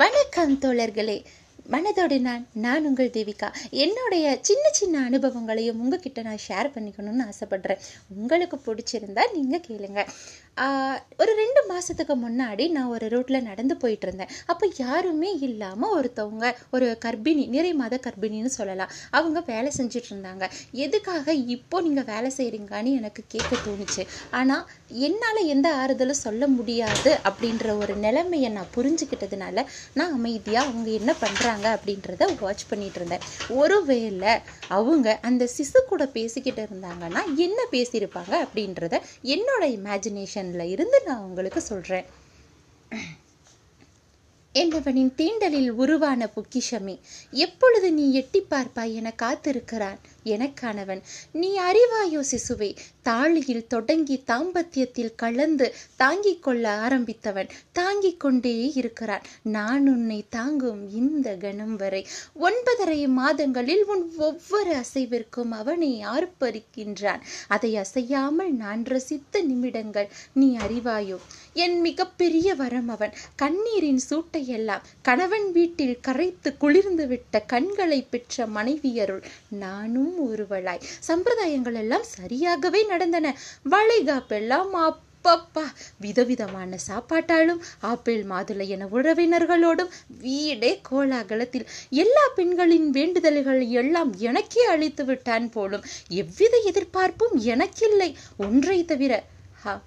வணக்கம் தோழர்களே. மனதோடு நான் நான் உங்கள் தேவிகா. என்னுடைய சின்ன சின்ன அனுபவங்களையும் உங்ககிட்ட நான் ஷேர் பண்ணிக்கணும்னு ஆசைப்படுறேன். உங்களுக்கு பிடிச்சிருந்தா நீங்கள் கேளுங்க. ஒரு ரெண்டு மாதத்துக்கு முன்னாடி நான் ஒரு ரோட்டில் நடந்து போயிட்டு இருந்தேன். அப்போ யாருமே இல்லாமல் ஒருத்தவங்க ஒரு கர்ப்பிணி நிறை மாத கர்ப்பிணின்னு சொல்லலாம். அவங்க வேலை செஞ்சுட்டு இருந்தாங்க. எதுக்காக இப்போ நீங்கள் வேலை செய்கிறீங்கன்னு எனக்கு கேட்க தோணுச்சு. ஆனால் என்னால் எந்த ஆறுதலும் சொல்ல முடியாது அப்படின்ற ஒரு நிலைமையை நான் புரிஞ்சுக்கிட்டதுனால நான் அமைதியாக அவங்க என்ன பண்ணுறாங்க அப்படின்றத வாட்ச் பண்ணிட்டு இருந்தேன். ஒருவேளை அவங்க அந்த சிசு கூட பேசிக்கிட்டு இருந்தாங்கன்னா என்ன பேசியிருப்பாங்க அப்படின்றத என்னோட இமேஜினேஷனில் இருந்து நான் உங்களுக்கு சொல்கிறேன் என்றவனின் தீண்டலில் உருவான பொக்கிஷமே எப்பொழுது நீ எட்டி பார்ப்பாய் என காத்திருக்கிறான்? எனக்கானவன். நீ அறிவாயோ சிசுவே. தாழியில் தொடங்கி தாம்பத்தியத்தில் கலந்து தாங்கிக் கொள்ள ஆரம்பித்தவன் தாங்கிக் கொண்டே இருக்கிறான். நான் உன்னை தாங்கும் இந்த கணம் வரை. ஒன்பதரை மாதங்களில் உன் ஒவ்வொரு அசைவிற்கும் அவனை ஆர்ப்பரிக்கின்றான். அதை அசையாமல் நான் ரசித்த நிமிடங்கள். நீ அறிவாயோ? என் மிகப்பெரிய வரம் அவன். கண்ணீரின் சூட்டையெல்லாம் கணவன் வீட்டில் கரைத்து குளிர்ந்து விட்ட கண்களை பெற்ற மனைவியருள் நானும் ஒருவளாய் சம்பிரதாயங்கள் எல்லாம் சரியாகவே நடந்தன. வளைகாப்பெல்லாம் அப்பப்பா. விதவிதமான சாப்பாட்டாலும் ஆப்பிள் மாதுளை என உறவினர்களோடும் வீடே கோலாகலத்தில். எல்லா பெண்களின் வேண்டுதல்கள் எல்லாம் எனக்கே அளித்து விட்டான் போலும் எவ்வித எதிர்பார்ப்பும் எனக்கில்லை. ஒன்றை தவிர ஹா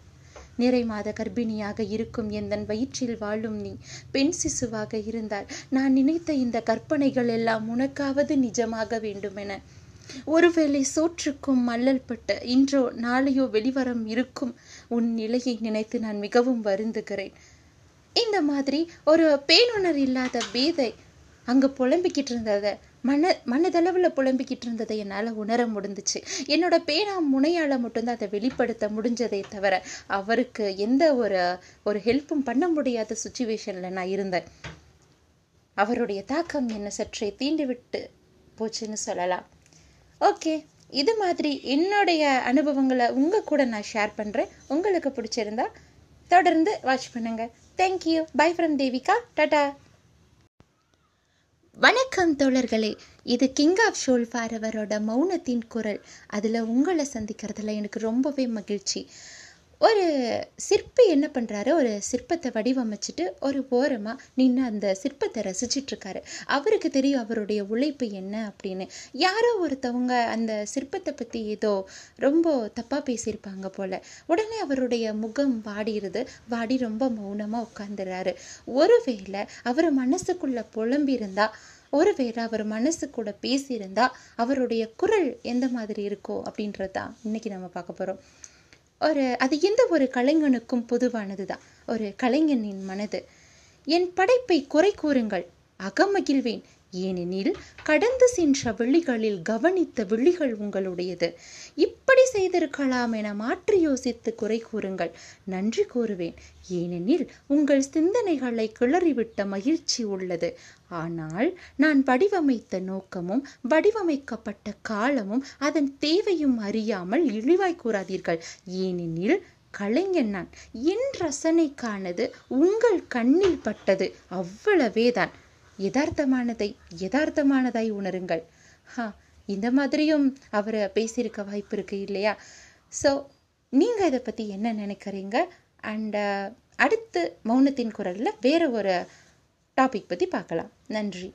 நிறை மாத கர்ப்பிணியாக இருக்கும் எந்தன் வயிற்றில் வாழும் நீ பெண் சிசுவாக இருந்தால் நான் நினைத்த இந்த கற்பனைகள் எல்லாம் உனக்காவது நிஜமாக வேண்டுமென. ஒருவேளை சோற்றுக்கும் மல்லல் பட்ட இன்றோ நாளையோ வெளிவரம் இருக்கும் உன் நிலையை நினைத்து நான் மிகவும் வருந்துகிறேன். இந்த மாதிரி ஒரு பேணுணர் இல்லாத பேதை அங்க புலம்பிக்கிட்டு இருந்ததை மன மனதளவில் புலம்பிக்கிட்டு இருந்ததை என்னால் உணர முடிஞ்சிச்சு. என்னோட பேனா முனையால் மட்டும்தான் அதை வெளிப்படுத்த முடிஞ்சதே தவிர அவருக்கு எந்த ஒரு ஒரு ஹெல்ப்பும் பண்ண முடியாத சுச்சுவேஷனில் நான் இருந்தேன். அவருடைய தாக்கம் என்னை சற்றே தீண்டி விட்டு போச்சுன்னு சொல்லலாம். ஓகே. இது மாதிரி என்னுடைய அனுபவங்களை உங்கள் கூட நான் ஷேர் பண்ணுறேன் உங்களுக்கு பிடிச்சிருந்தா தொடர்ந்து வாட்ச் பண்ணுங்க. Thank you bye from Devika tata வணக்கம் தோழர்களே. இது கிங் ஆஃப் ஷோல் ஃபார் அவரோட மௌனத்தின் குரல். அதில் உங்களை சந்திக்கிறதுல எனக்கு ரொம்பவே மகிழ்ச்சி. ஒரு சிற்பி என்ன பண்ணுறாரு ஒரு சிற்பத்தை வடிவமைச்சிட்டு ஒரு ஓரமாக நின்று அந்த சிற்பத்தை ரசிச்சிட்ருக்காரு. அவருக்கு தெரியும் அவருடைய உழைப்பு என்ன அப்படின்னு. யாரோ ஒருத்தவங்க அந்த சிற்பத்தை பற்றி ஏதோ ரொம்ப தப்பாக பேசியிருப்பாங்க போல். உடனே அவருடைய முகம் வாடிடுது வாடி ரொம்ப மௌனமாக உட்காந்துடுறாரு ஒருவேளை அவர் மனசுக்குள்ளே புலம்பியிருந்தா ஒருவேளை அவர் மனசு கூட பேசியிருந்தா அவருடைய குரல் எந்த மாதிரி இருக்கோ அப்படின்றது தான் இன்னைக்கு நம்ம பார்க்க போகிறோம் ஒரு அது எந்த ஒரு கலைஞனுக்கும் பொதுவானது தான் ஒரு கலைஞனின் மனது என் படைப்பை குறை கூறுங்கள் அகமகிழ்வேன் ஏனெனில் கடந்து சென்ற விழிகளில் கவனித்த விழிகள் உங்களுடையது. இப்படி செய்திருக்கலாம் என மாற்றி யோசித்து குறை கூறுங்கள். நன்றி கூறுவேன். ஏனெனில் உங்கள் சிந்தனைகளை கிளறிவிட்ட மகிழ்ச்சி உள்ளது. ஆனால் நான் வடிவமைத்த நோக்கமும் வடிவமைக்கப்பட்ட காலமும் அதன் தேவையும் அறியாமல் இழிவாய் கூறாதீர்கள். ஏனெனில் கலைஞன் நான். என் ரசனைக்கானது உங்கள் கண்ணில் பட்டது. அவ்வளவேதான். யதார்த்தமானதை யதார்த்தமானதாய் உணருங்கள். ஹா இந்த மாதிரியும் அவர் பேசியிருக்க வாய்ப்பு இருக்கு இல்லையா? ஸோ நீங்கள் இதை பற்றி என்ன நினைக்கிறீங்க? அண்ட் அடுத்து மௌனத்தின் குரலில் வேறு ஒரு டாபிக் பற்றி பார்க்கலாம். நன்றி.